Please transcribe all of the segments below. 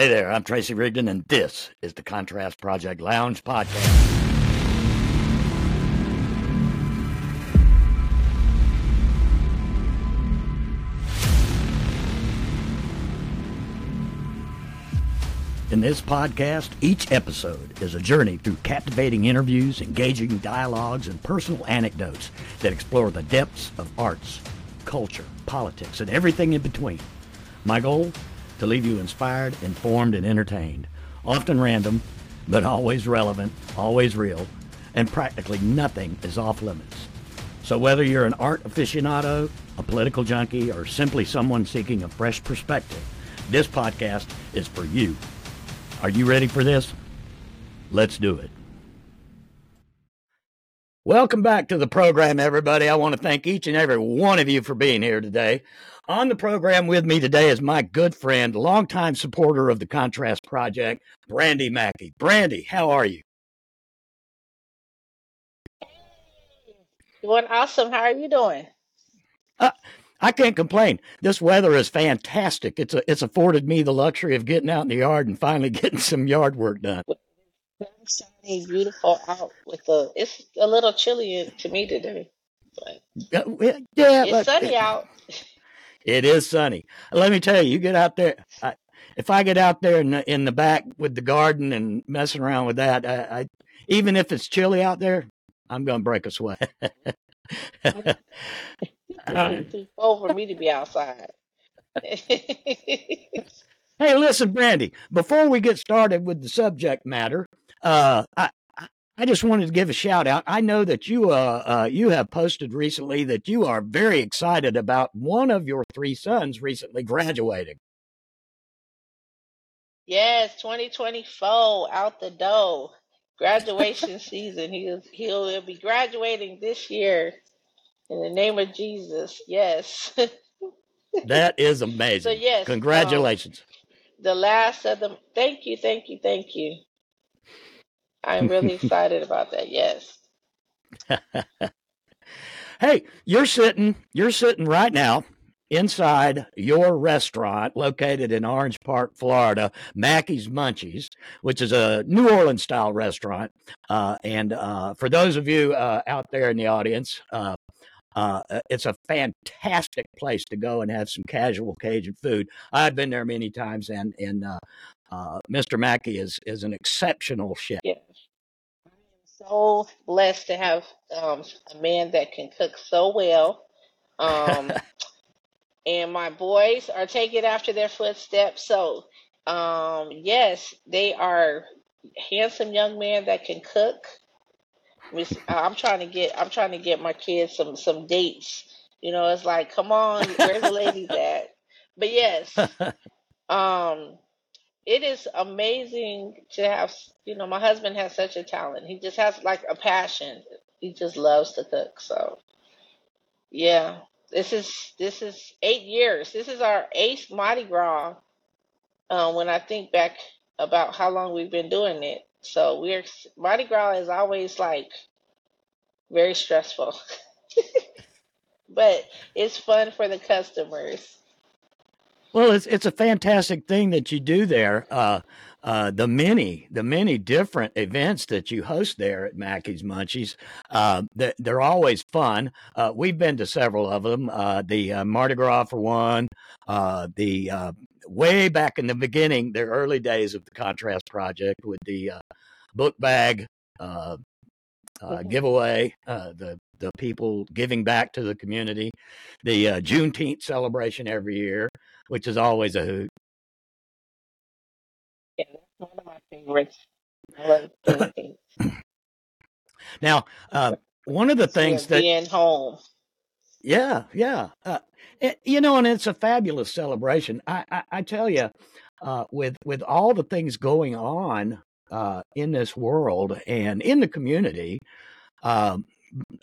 Hey there, I'm Tracy Rigdon, and this is the Contrast Project Lounge Podcast. In this podcast, each episode is a journey through captivating interviews, engaging dialogues, and personal anecdotes that explore the depths of arts, culture, politics, and everything in between. My goal? To leave you inspired, informed, and entertained. Often random, but always relevant, always real, and practically nothing is off limits. So whether you're an art aficionado, a political junkie, or simply someone seeking a fresh perspective, this podcast is for you. Are you ready for this? Let's do it. Welcome back to the program, everybody. I want to thank each and every one of you for being here today. On the program with me today is my good friend, longtime supporter of the Contrast Project, Brandy Mackey. Brandy, how are you? You're doing awesome. How are you doing? Uh, I can't complain. This weather is fantastic. It's a, it's afforded me the luxury of getting out in the yard and finally getting some yard work done. Sunny, beautiful out with the. It's a little chilly to me today, but Uh, yeah, it's sunny out. It is sunny. Let me tell you, you get out there. I, if I get out there in the, in the back with the garden and messing around with that, I, I even if it's chilly out there, I'm going to break a sweat. It's too cold for me to be outside. Hey, listen, Brandy, before we get started with the subject matter, uh, I, I- just wanted to give a shout out. I know that you, uh, uh, you have posted recently that you are very excited about one of your three sons recently graduating. yes, 2024 out the door. Graduation season. He'll, he'll be graduating this year in the name of Jesus. Yes. That is amazing. So yes, um, Congratulations. the last of them. Thank you, thank you, thank you. I'm really excited about that. Yes. hey, you're sitting, you're sitting right now inside your restaurant located in Orange Park, Florida, Mackey's Munchies, which is a New Orleans style restaurant. Uh, and uh, for those of you uh, out there in the audience, uh, uh, it's a fantastic place to go and have some casual Cajun food. I've been there many times, and and uh, uh, Mr. Mackey is is an exceptional chef. Yes. So blessed to have um, a man that can cook so well. Um, and my boys are taking after their footsteps. So, um, yes, they are handsome young men that can cook. I'm trying to get I'm trying to get my kids some some dates. You know, it's like, come on, where's the ladies at? But yes, um, it is amazing to have, you know, my husband has such a talent. He just has like a passion. He just loves to cook. So, yeah, this is this is eight years. This is our eighth Mardi Gras. Um, when I think back about how long we've been doing it, so we're Mardi Gras is always like very stressful, but it's fun for the customers. Well, it's it's a fantastic thing that you do there. Uh, uh, the many the many different events that you host there at Mackey's Munchies, uh, they're, they're always fun. Uh, we've been to several of them. Uh, the uh, Mardi Gras for one. Uh, the uh, way back in the beginning, the early days of the Contrast Project with the uh, book bag uh, uh, Mhm. giveaway. Uh, the the people giving back to the community. The uh, Juneteenth celebration every year which is always a hoot. Yeah, that's one of my favorites. I love. Now, uh, one of the Yeah, things that, being home. yeah, yeah, uh, it, you know, and it's a fabulous celebration. I, I, I tell you, uh, with with all the things going on uh, in this world and in the community, um,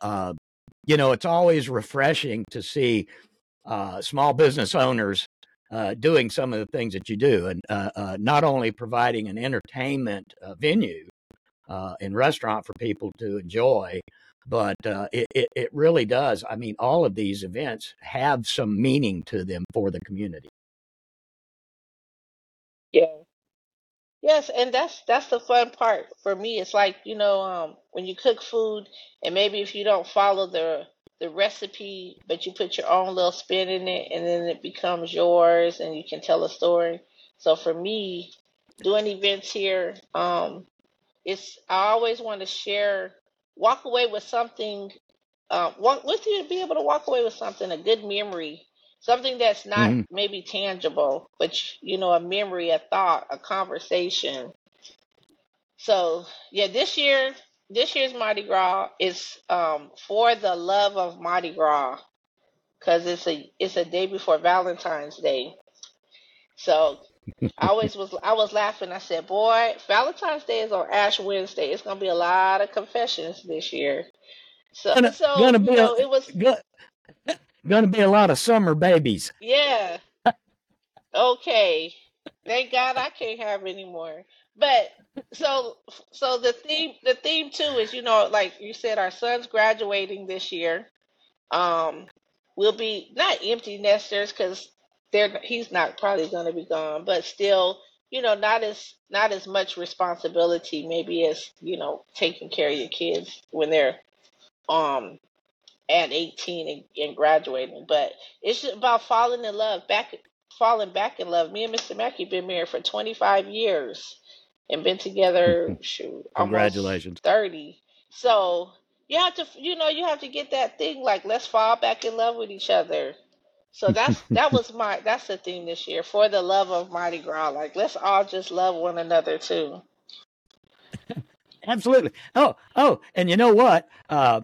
uh, you know, it's always refreshing to see uh, small business owners uh, doing some of the things that you do, and uh, uh, not only providing an entertainment uh, venue uh, and restaurant for people to enjoy, but it, it it really does. I mean, all of these events have some meaning to them for the community. Yeah. Yes, and that's that's the fun part for me. It's like, you know, um, when you cook food and maybe if you don't follow the the recipe, but you put your own little spin in it and then it becomes yours and you can tell a story. So for me, doing events here, um, it's I always want to share, walk away with something, uh, walk with you to be able to walk away with something, a good memory, something that's not hmm maybe tangible, but you know, a memory, a thought, a conversation. So yeah, this year, this year's Mardi Gras is um, for the love of Mardi Gras because it's a it's a day before Valentine's Day. So I always was I was laughing. I said, "Boy, Valentine's Day is on Ash Wednesday. It's gonna be a lot of confessions this year." So Gonna so gonna you be a it was go- gonna be a lot of summer babies. yeah okay. Thank God I can't have any more. But so so the theme the theme too is you know like you said our son's graduating this year. Um, we'll be not empty nesters because they're he's not probably going to be gone, but still, you know, not as not as much responsibility maybe as you know taking care of your kids when they're um at 18 and, and graduating. But it's just about falling in love, back falling back in love. Me and Mr. Mackey been married for 25 years and been together shoot almost Congratulations. 30. So you have to you know you have to get that thing like let's fall back in love with each other. So that's that was my that's the theme this year for the love of Mardi Gras. Like let's all just love one another too. Absolutely. Oh, oh, and you know what? Uh,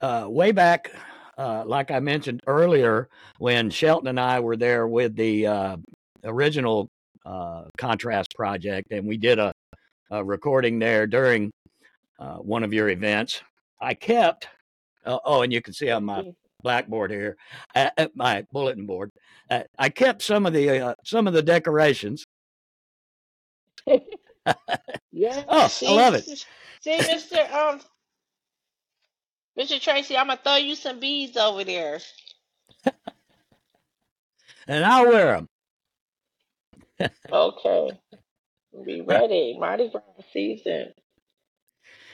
uh, way back, uh, like I mentioned earlier, when Shelton and I were there with the uh, original uh, Contrast project, and we did a, a recording there during uh, one of your events, I kept. Uh, oh, and you can see on my blackboard here, uh, uh, my bulletin board. Uh, I kept some of the uh, some of the decorations. Yeah, Oh, I see, love it. see, Mister um, Mr. Tracy, I'm gonna throw you some beads over there. and I'll wear them. Okay, be ready. Mardi Gras season.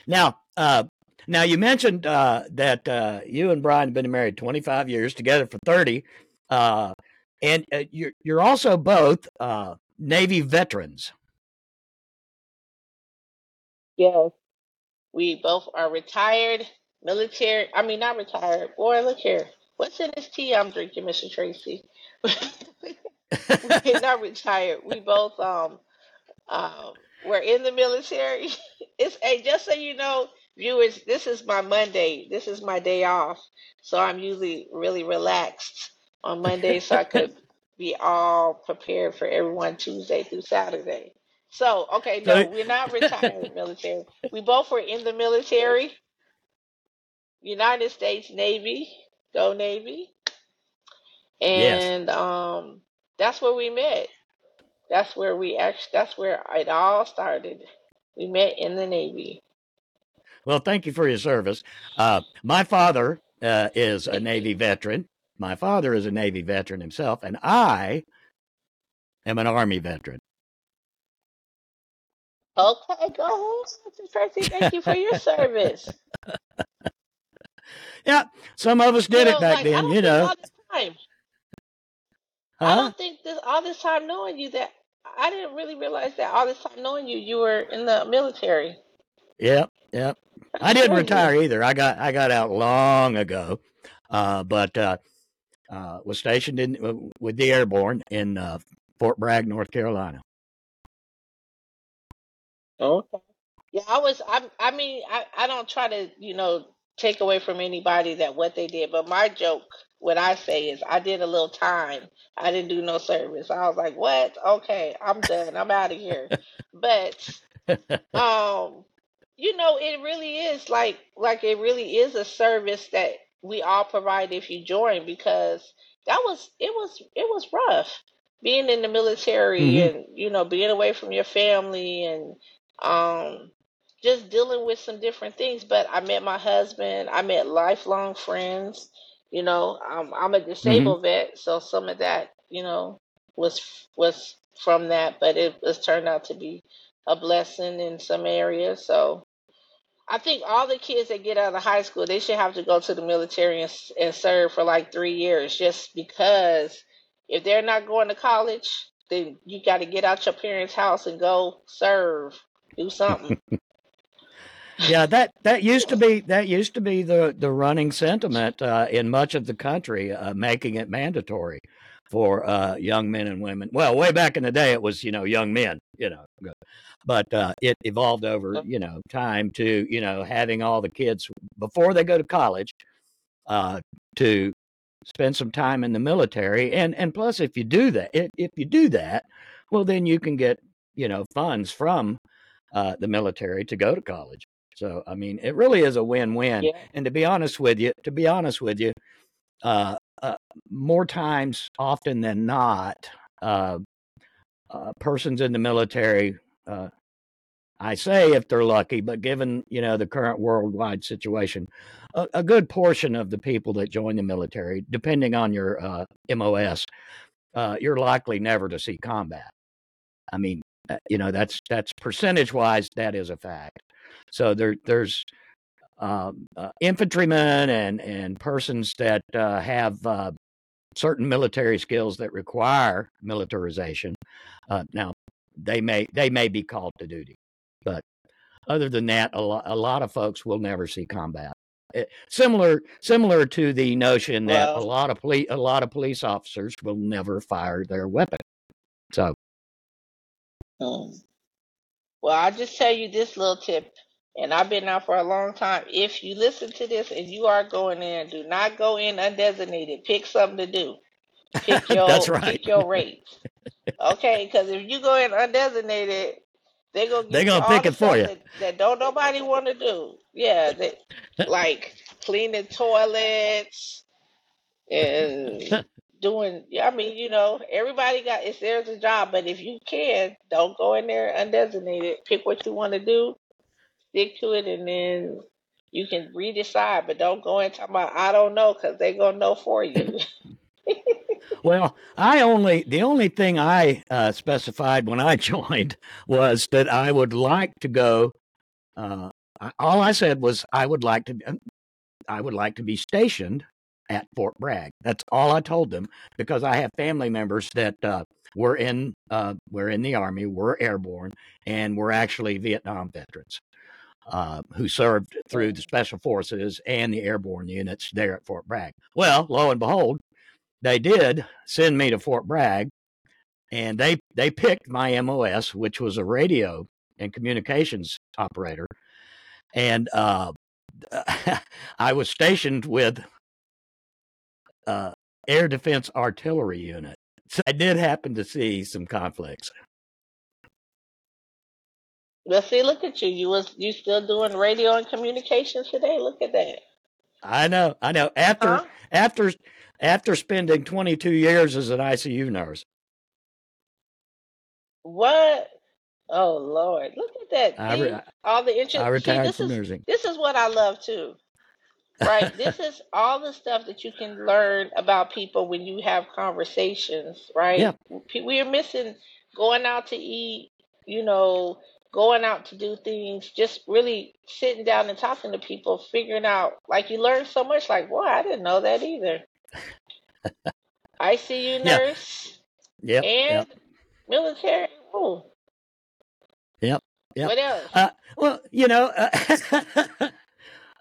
Now, uh, now you mentioned uh, that uh, you and Brian have been married 25 years, together for 30, uh, and uh, you're you're also both uh, Navy veterans. Yes, we both are retired military. I mean, not retired. Boy, look here. What's in this tea I'm drinking, Mr. Tracy? We're not retired. We both um um we're in the military. It's hey, just so you know, viewers, this is my Monday. This is my day off. So I'm usually really relaxed on Monday so I could be all prepared for everyone Tuesday through Saturday. So, okay, no, we're not retired military. We both were in the military, United States Navy, go Navy, yes. and um that's where we met. That's where we actually, that's where it all started. We met in the Navy. Well, thank you for your service. Uh, my father uh, is a Navy veteran. My father is a Navy veteran himself, and I am an Army veteran. Okay, go ahead. Tracy. Thank you for your service. Yeah, some of us You did it back like then, you know. time, I don't think this all this time knowing you that I didn't really realize that all this time knowing you, you were in the military. Yep, yep. I didn't retire either. I got I got out long ago, uh, but uh, uh, was stationed in uh, with the airborne in uh, Fort Bragg, North Carolina. Okay. Yeah, I was. I. I mean, I. I don't try to, you know, take away from anybody that what they did. But my joke, what I say is, I did a little time. I didn't do no service. I was like, what? Okay, I'm done. I'm out of here. But um, you know, it really is like like it really is a service that we all provide if you join because that was it was it was rough being in the military hmm and you know being away from your family and um just dealing with some different things. But I met my husband. I met lifelong friends. You know, um, I'm a hmm disabled vet, so some of that, you know, was was from that, but it was turned out to be a blessing in some areas. So I think all the kids that get out of high school, they should have to go to the military and, and serve for like three years, just because if they're not going to college, then you got to get out your parents' house and go serve, do something. yeah, that that used to be that used to be the the running sentiment uh, in much of the country, uh, making it mandatory for uh, young men and women. Well, way back in the day, it was you know young men, you know, but uh, it evolved over you know time to you know having all the kids before they go to college uh, to spend some time in the military. And and plus if you do that if, if you do that well then you can get you know funds from uh, the military to go to college so i mean it really is a win-win yeah. and to be honest with you to be honest with you uh, uh, more times often than not uh, uh, persons in the military uh, I say if they're lucky, but given you know the current worldwide situation, a, a good portion of the people that join the military, depending on your uh, MOS, uh, you're likely never to see combat. I mean, you know that's that's percentage wise that is a fact. So there there's um, uh, infantrymen and and persons that uh, have uh, certain military skills that require militarization. now they may they may be called to duty. But other than that, a lot, a lot of folks will never see combat. It, eh, similar similar to the notion that well, a lot of police a lot of police officers will never fire their weapon. So, um, well, I'll just tell you this little tip, and I've been out for a long time. If you listen to this and you are going in, do not go in undesignated. Pick something to do. Pick your That's right. pick your rates. Okay, because if you go in undesignated, they're gonna they gonna pick it for you that, that, don't nobody want to do. Yeah, like cleaning toilets and doing. I mean, you know, everybody got it's there's a job, but if you can, don't go in there undesignated. Pick what you want to do, stick to it, and then you can redecide. But don't go in talking about I don't know because they're gonna know for you. well, I only the only thing I uh, specified when I joined was that I would like to go. Uh, all I said was I would like to. I would like to be stationed at Fort Bragg. That's all I told them because I have family members that uh, were in uh, were in the army, were airborne, and were actually Vietnam veterans. Uh, who served through the special forces and the airborne units there at Fort Bragg. Well, lo and behold, they did send me to Fort Bragg, and they they picked my MOS, which was a radio and communications operator, and uh, I was stationed with uh, air defense artillery unit. So I did happen to see some conflicts. Well, see, look at you. You was you still doing radio and communications today? Look at that. I know, I know. After huh? after after spending 22 years as an ICU nurse. What? Oh Lord, look at that! Re- all the interest. I retired See, from is, nursing. This is what I love too. Right. this is all the stuff that you can learn about people when you have conversations. Right. Yeah. We are missing going out to eat. You know, going out to do things, just really sitting down and talking to people, figuring out like you learn so much. Like, boy, I didn't know that either. ICU nurse Yep. and Yep. military. Ooh, Yep. Yep. what else? Uh, well, you know, uh,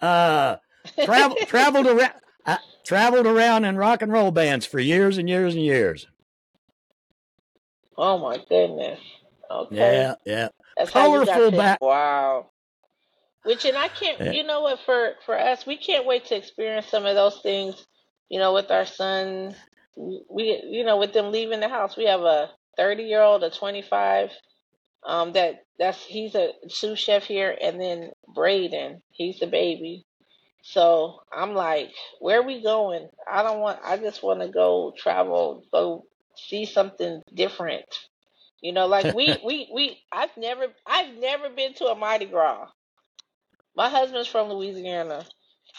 uh, travel traveled around uh, traveled around in rock and roll bands for years and years and years. Oh my goodness. Okay. Yeah, yeah. That's how you got Colorful back. Wow. Which and I can't Yeah. you know what for for us we can't wait to experience some of those things, you know, with our sons. We you know, with them leaving the house. We have a 30 year old, a 25, um that that's he's a sous chef here and then Braden, he's the baby. So I'm like, where are we going? I don't want I just want to go travel, go see something different. You know, like we we we I've never I've never been to a Mardi Gras. My husband's from Louisiana,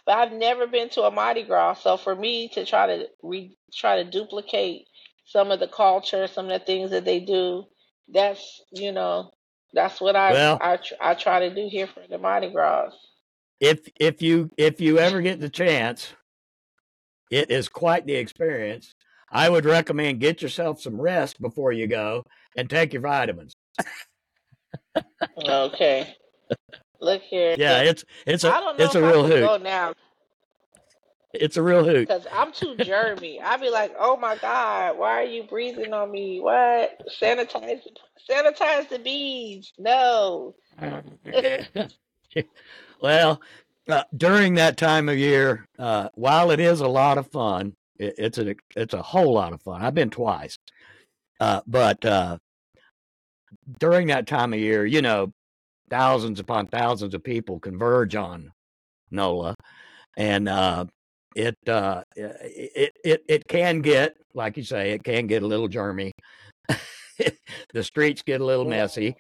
but I've never been to a Mardi Gras. So for me to try to re try to duplicate some of the culture, some of the things that they do, that's you know That's what I Well, I tr- I try to do here for the Mardi Gras. If if you if you ever get the chance, it is quite the experience. I would recommend get yourself some rest before you go and take your vitamins. Okay. Look here. Yeah, it's it's I a don't know it's if a I real can hoot. go now It's a real hoot. because I'm too germy. I'd be like, oh my God, why are you breathing on me? What? Sanitize sanitize the beads. No. well, uh, during that time of year, uh, while it is a lot of fun, it, it's a it's a whole lot of fun. I've been twice, uh, but uh, during that time of year, you know, thousands upon thousands of people converge on NOLA, and uh, it uh, it it it can get, like you say, it can get a little germy. the streets get a little messy.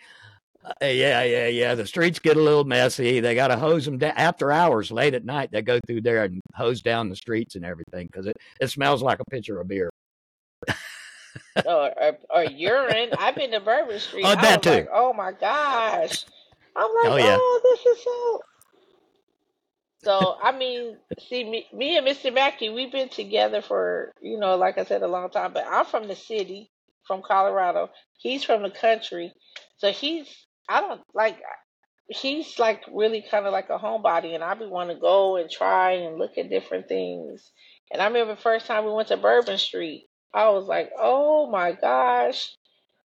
Uh, yeah, yeah, yeah. The streets get a little messy. They got to hose them down after hours, late at night. They go through there and hose down the streets and everything because it, it smells like a pitcher of beer. or, or or urine. I've been to Bourbon Street. Oh, that too. like, oh my gosh. I'm like, Oh yeah. oh, this is so. So I mean, see, me, me and Mr. Mackey, we've been together for you know, like I said, a long time. But I'm from the city, from Colorado. He's from the country, so he's I don't like. He's like really kind of like a homebody, and I be want to go and try and look at different things. And I remember the first time we went to Bourbon Street, I was like, oh my gosh,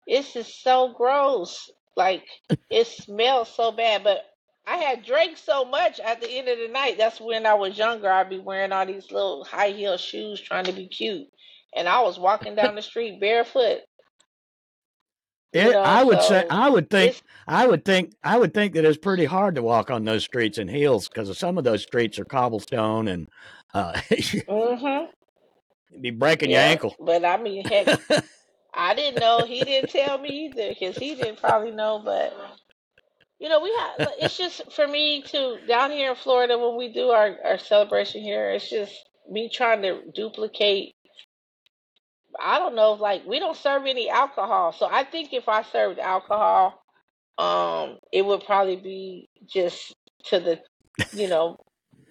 this is so gross. Like it smells so bad. But I had drank so much at the end of the night. That's when I was younger. I'd be wearing all these little high heel shoes trying to be cute. And I was walking down the street barefoot, It, know, I would say, I would think, I would think, I would think that it's pretty hard to walk on those streets in heels because some of those streets are cobblestone and uh, mm-hmm. be breaking your ankle. But I mean, heck, I didn't know. He didn't tell me either because he didn't probably know. But you know, we have. It's just for me to Down here in Florida, when we do our our celebration here, it's just me trying to duplicate. I don't know, like we don't serve any alcohol, so I think if I served alcohol, um, it would probably be just to the, you know,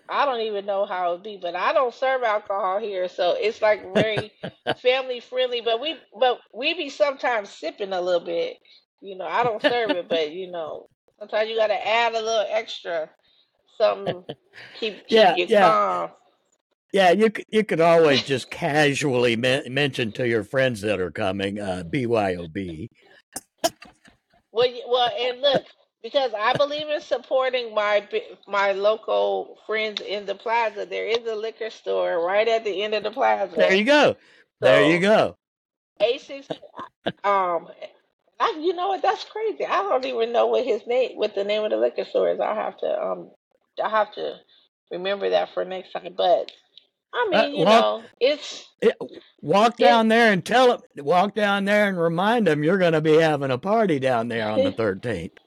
I don't even know how it would be, but I don't serve alcohol here, so it's like very family friendly. But we, but we be sometimes sipping a little bit. You know, I don't serve it, but you know, sometimes you got to add a little extra, something keep keep Yeah, you yeah, calm. Yeah. You you could always just casually men- mention to your friends that are coming, uh, BYOB. Well, well, and look, because I believe in supporting my bi- my local friends in the plaza. There is a liquor store right at the end of the plaza. There plaza. you go. There you So go. A six, um, I, you know what? That's crazy. I don't even know what his name, what the name of the liquor store is. I have to, um, I have to remember that for next time. But I Uh, mean, you walk know, it's it, walk it. down there and tell them. Walk down there and remind them you're going to be having a party down there on the 13th.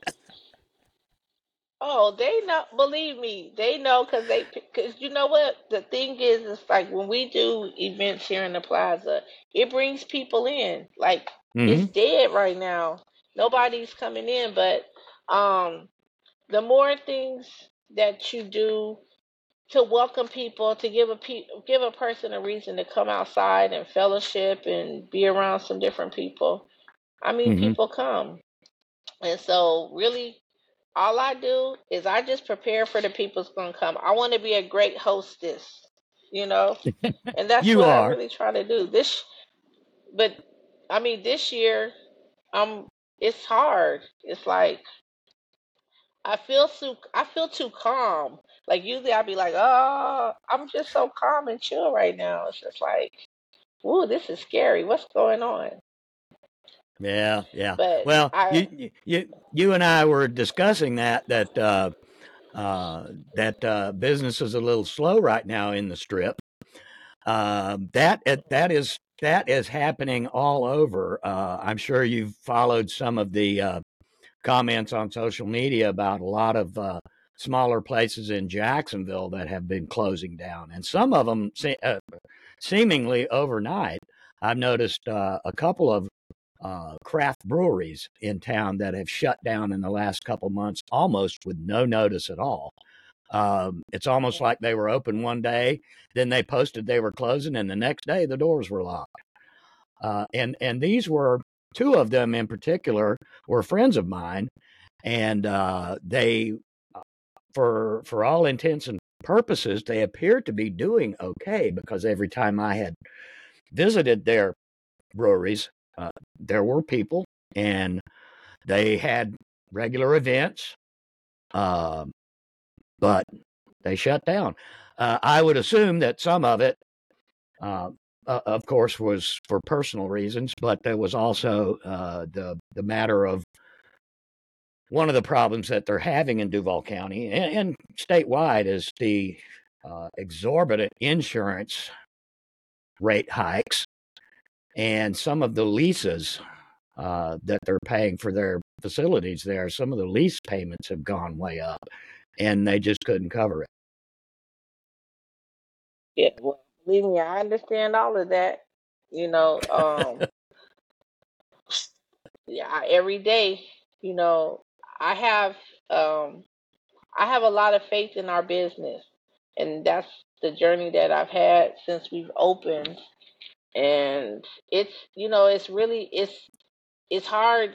Oh, they know. Believe me, they know because they. Because you know what the thing is, it's like when we do events here in the plaza, it brings people in. Like hmm it's dead right now. Nobody's coming in, but um, the more things that you do to welcome people, to give a pe- give a person a reason to come outside and fellowship and be around some different people. I mean, hmm people come, and so really all I do is I just prepare for the people's gonna come. I want to be a great hostess, you know, and that's You what I are. really try to do. This, but I mean, this year, um, it's hard. It's like I feel too, I feel too calm. Like usually I'd be like, oh, I'm just so calm and chill right now. It's just like, ooh, this is scary. What's going on? Yeah, yeah. But Well, I, you you you and I were discussing that that uh, uh, that uh, business is a little slow right now in the strip. Uh, that that is that is happening all over. Uh, I'm sure you've followed some of the uh, comments on social media about a lot of uh, smaller places in Jacksonville that have been closing down, and some of them se- uh, seemingly overnight. I've noticed uh, a couple of uh, craft breweries in town that have shut down in the last couple months almost with no notice at all. Um, it's almost like they were open one day, then they posted they were closing, and the next day the doors were locked. Uh, and and these were two of them in particular were friends of mine, and uh, they, uh, for for all intents and purposes, they appeared to be doing okay because every time I had visited their breweries, uh, there were people and they had regular events, uh, but they shut down. Uh, I would assume that some of it, uh, of course, was for personal reasons, but there was also uh, the the matter of one of the problems that they're having in Duval County and, and statewide is the uh, exorbitant insurance rate hikes and some of the leases uh, that they're paying for their facilities there. Some of the lease payments have gone way up, and they just couldn't cover it. Yeah, well, believe me, I understand all of that. You know, um, yeah, every day, you know, I have um, I have a lot of faith in our business, and that's the journey that I've had since we've opened. And it's you know it's really it's it's hard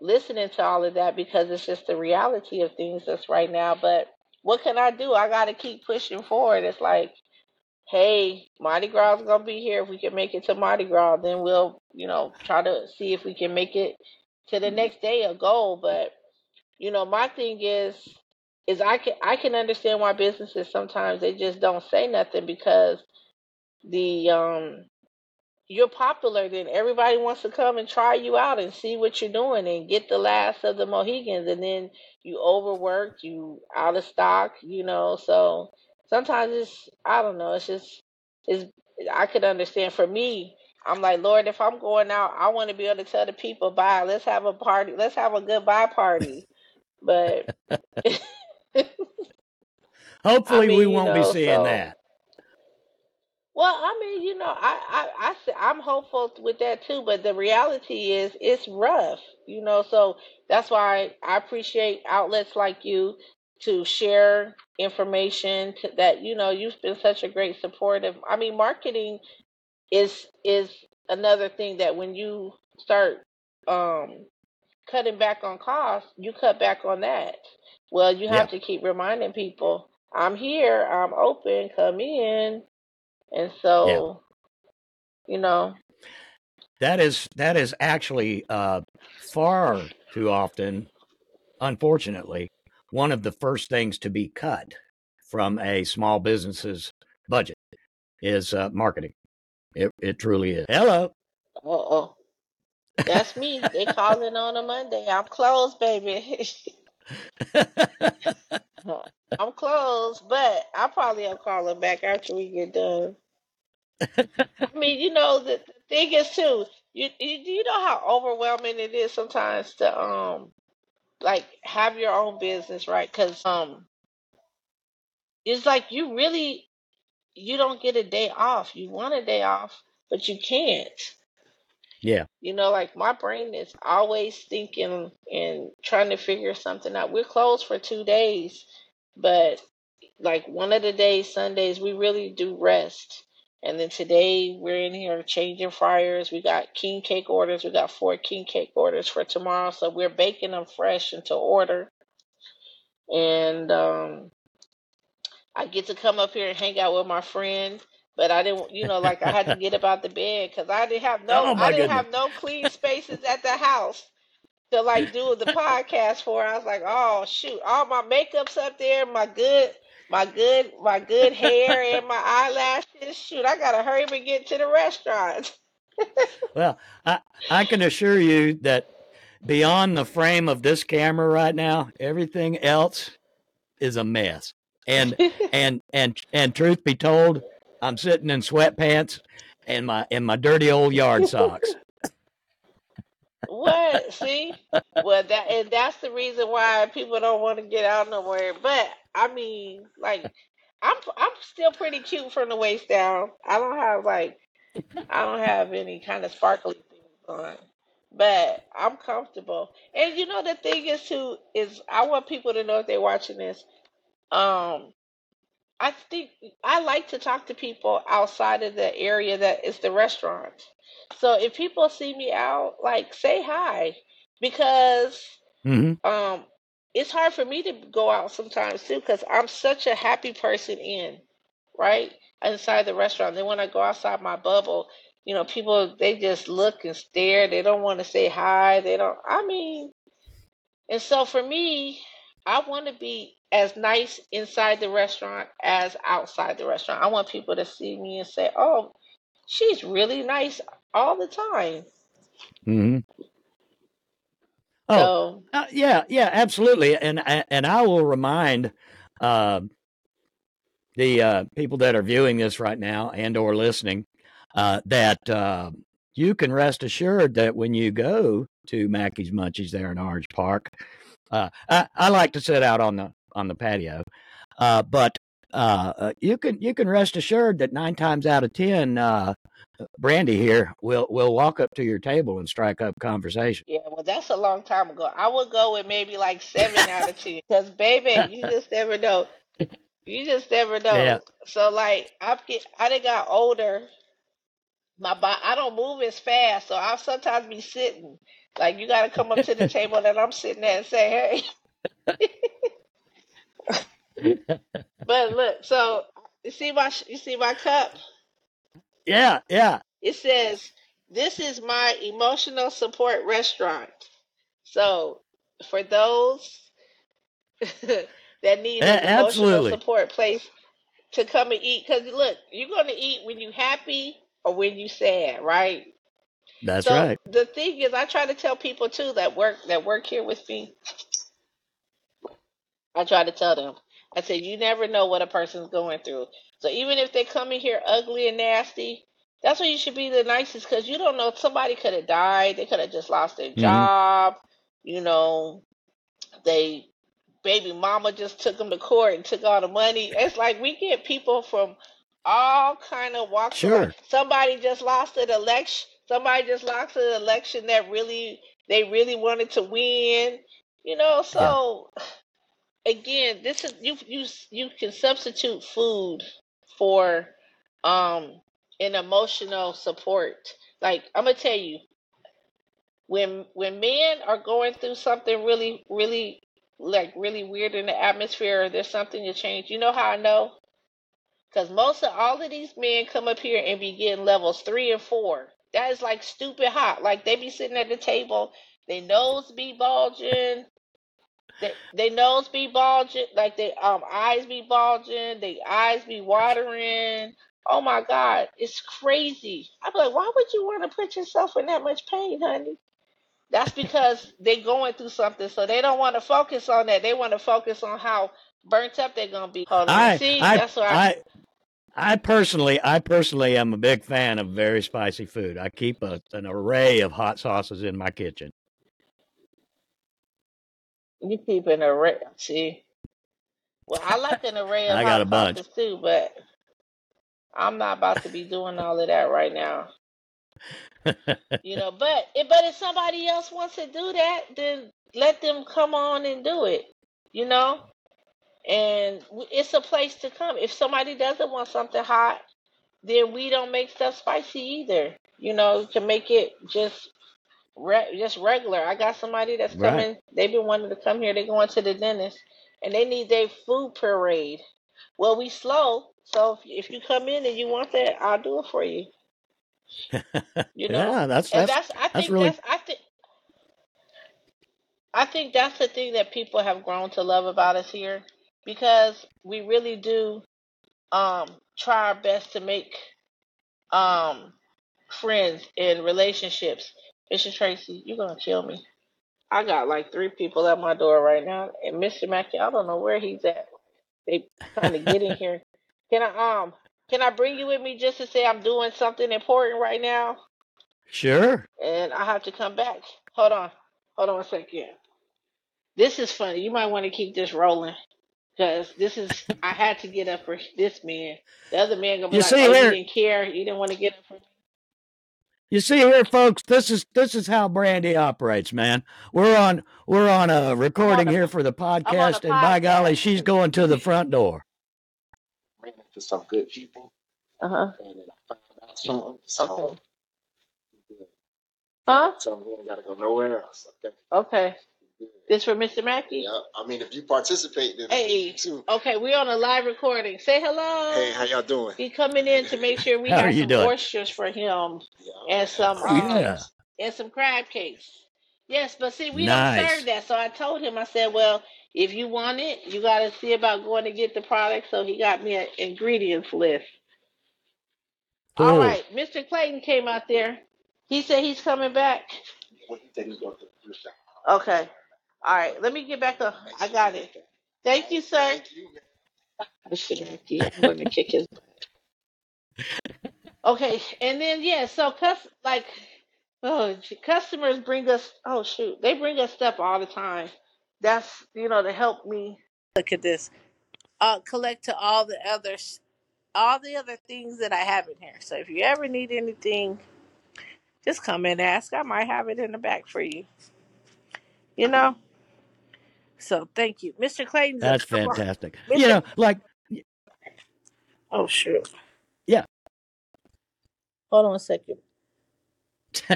listening to all of that because it's just the reality of things that's right now. But what can I do? I got to keep pushing forward. It's like, hey, Mardi Gras is gonna be here. If we can make it to Mardi Gras, then we'll you know try to see if we can make it to the next day a goal. But you know, my thing is is I can I can understand why businesses sometimes they just don't say nothing because the um you're popular, then everybody wants to come and try you out and see what you're doing and get the last of the Mohegans, and then you overworked, you out of stock, you know. So sometimes it's I don't know, it's just it's I could understand for me. I'm like, Lord, if I'm going out, I want to be able to tell the people, bye, let's have a party, let's have a goodbye party. But Hopefully, we mean, you won't be know, seeing so that. well, I mean, you know, I, I, I, am hopeful with that too, but the reality is it's rough, you know, so that's why I appreciate outlets like you to share information to, that, you know, you've been such a great supportive. I mean, marketing is is another thing that when you start um cutting back on costs, you cut back on that. Well, you have to keep reminding people, I'm here, I'm open, come in. And yeah. so, you know, That is that is actually uh, far too often, unfortunately, one of the first things to be cut from a small business's budget is uh, marketing. It it truly is. Hello. uh-oh, that's me. They calling on a Monday. I'm closed, baby. I'm closed, but I probably am calling back after we get done. I mean, you know, the, the thing is too, you, you you know how overwhelming it is sometimes to um like have your own business, right? Because um it's like you really you don't get a day off. You want a day off, but you can't. yeah, You know, like my brain is always thinking and trying to figure something out. We're closed for two days, but like one of the days, Sundays, we really do rest. And then today we're in here changing fryers. We got king cake orders. We got four king cake orders for tomorrow. So we're baking them fresh into order. And um I get to come up here and hang out with my friend, but I didn't, you know, like I had to get up out the bed because I didn't have no, Oh I didn't goodness. have no clean spaces at the house to like do the podcast for. I was like, oh shoot, all my makeup's up there, my good, my good, my good hair and my eyelashes. Shoot, I gotta hurry up and get to the restaurant. Well, I I can assure you that beyond the frame of this camera right now, everything else is a mess. And and and and truth be told, I'm sitting in sweatpants and my in my dirty old yard socks. What? See? Well, that and that's the reason why people don't want to get out nowhere. But I mean, like, I'm I'm still pretty cute from the waist down. I don't have like I don't have any kind of sparkly things on. but I'm comfortable. And you know the thing is too is I want people to know if they're watching this. Um, I think I like to talk to people outside of the area that is the restaurant. So if people see me out, like say hi because hmm um it's hard for me to go out sometimes too because I'm such a happy person in, right? Inside the restaurant. Then when I go outside my bubble, you know, people they just look and stare. They don't want to say hi. They don't I mean, and so for me, I want to be as nice inside the restaurant as outside the restaurant. I want people to see me and say, "Oh, she's really nice all the time." hmm Oh, So, uh, yeah, yeah, absolutely. And I- and I will remind uh, the uh, people that are viewing this right now and or listening uh, that uh, you can rest assured that when you go to Mackey's Munchies there in Orange Park, uh, I, I like to sit out on the on the patio, uh, but uh, uh, you can you can rest assured that nine times out of ten, uh, Brandy here will will walk up to your table and strike up conversation. yeah, well, that's a long time ago. I would go with maybe like seven out of ten. Because, baby, you just never know. You just never yeah, know. So, like, I get, I done got older. My body, I don't move as fast, so I'll sometimes be sitting. Like, you got to come up to the table that I'm sitting at and say, "Hey." But look, so you see my you see my cup. yeah, yeah. It says, "This is my emotional support restaurant." So, for those that need A- an emotional absolutely. support place to come and eat, because look, you're gonna eat when you happy or when you sad, right? That's So right. the thing is, I try to tell people too that work that work here with me. I try to tell them. I said, you never know what a person's going through. So even if they come in here ugly and nasty, that's why you should be the nicest because you don't know. Somebody could have died. They could have just lost their hmm job. You know, they baby mama just took them to court and took all the money. It's like we get people from all kind of walks. Sure. Somebody just lost an election. Somebody just lost an election that really they really wanted to win. You know, Yeah. Again, this is you you you can substitute food for um an emotional support. Like I'm gonna tell you, when when men are going through something really really like really weird in the atmosphere, or there's something to change. You know how I know? Because most of all of these men come up here and be getting levels three and four. That is like stupid hot. Like they be sitting at the table, their nose be bulging, they they nose be bulging, like they um eyes be bulging, they eyes be watering. Oh my God, it's crazy. I'm like, why would you want to put yourself in that much pain, honey? That's because they're going through something, so they don't want to focus on that. They want to focus on how burnt up they're gonna be. Hold on, I see, I that's why I I personally I personally am a big fan of very spicy food. I keep a, an array of hot sauces in my kitchen. You keep an array. See, well, I like an array of I got a hot bunch. sauces too, but I'm not about to be doing all of that right now. You know, but if, but if somebody else wants to do that, then let them come on and do it. You know, and w- it's a place to come. If somebody doesn't want something hot, then we don't make stuff spicy either. You know, to make it just re- just regular. I got somebody that's right. coming. They've been wanting to come here. They're going to the dentist, and they need their food parade. Well, we slow, so if, if you come in and you want that, I'll do it for you. You know, yeah, that's and that's that's I that's think really that's I think I think that's the thing that people have grown to love about us here because we really do um try our best to make um friends and relationships. Mr. Tracy, you're gonna kill me. I got like three people at my door right now, and Mr. Mackey, I don't know where he's at. They trying to get in here. Can I um can I bring you with me just to say I'm doing something important right now, sure. and I have to come back. Hold on, hold on a second. This is funny. You might want to keep this rolling because this is. I had to get up for this man. The other man gonna be You like, see "Oh, you didn't care. You didn't want to get up for me." You see here, folks. This is this is how Brandy operates, man. We're on we're on a recording a- here for the on a podcast, and by golly, she's going to the front door. ran into some good people, Uh huh. and then I found out something. So, Okay. Huh? so we ain't gotta go nowhere else. Okay. Okay. This for Mr. Mackey? Yeah. I mean, if you participate, then Hey. too. Okay, we're on a live recording. Say hello. Hey, how y'all doing? He coming in to make sure we How are have you some doing? oysters for him Yeah. and some Oh, um, yeah. and some crab cakes. Yes, but see, we Nice. don't serve that. So I told him, I said, well, if you want it, you got to see about going to get the product. So he got me an ingredients list. All Cool. right, Mr. Clayton came out there. He said he's coming back. What you think is going to? Okay. All right, let me get back up. I got it. Thank you, sir. I'm going to kick his butt. Okay, and then yeah, so cus like oh customers bring us oh shoot, they bring us stuff all the time. That's you know to help me look at this. Uh collect to all the others all the other things that I have in here. So if you ever need anything, just come and ask. I might have it in the back for you. You know? So thank you. Mr. Clayton. That's fantastic. Mr. You know, like Oh shoot. Yeah. Hold on a second.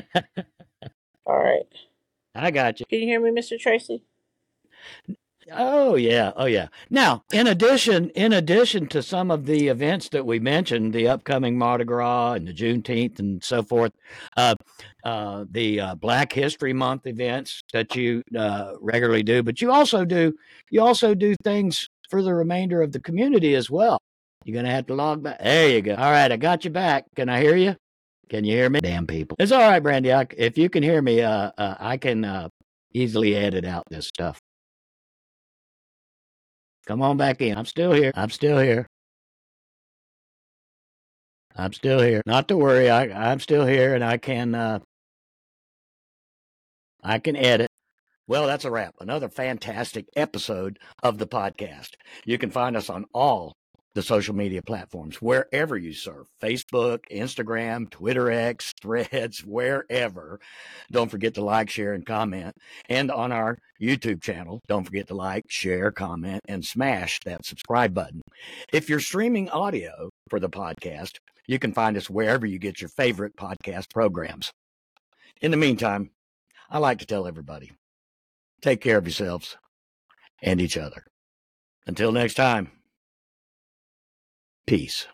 All right. I got you. Can you hear me, Mr. Tracy? Oh yeah, oh yeah. Now, in addition, in addition to some of the events that we mentioned, the upcoming Mardi Gras and the Juneteenth and so forth, uh, uh, the uh, Black History Month events that you uh, regularly do, but you also do you also do things for the remainder of the community as well. You're gonna have to log back. There you go. All right, I got you back. Can I hear you? Can you hear me? Damn people. It's all right, Brandy. I, if you can hear me, uh, uh, I can uh, easily edit out this stuff. Come on back in. I'm still here. I'm still here. I'm still here. Not to worry. I, I'm still here, and I can uh, I can edit. Well, that's a wrap. Another fantastic episode of the podcast. You can find us on all the social media platforms, wherever you surf Facebook, Instagram, Twitter X, Threads, wherever. Don't forget to like, share, and comment. And on our YouTube channel, don't forget to like, share, comment, and smash that subscribe button. If you're streaming audio for the podcast, you can find us wherever you get your favorite podcast programs. In the meantime, I like to tell everybody take care of yourselves and each other. Until next time, peace.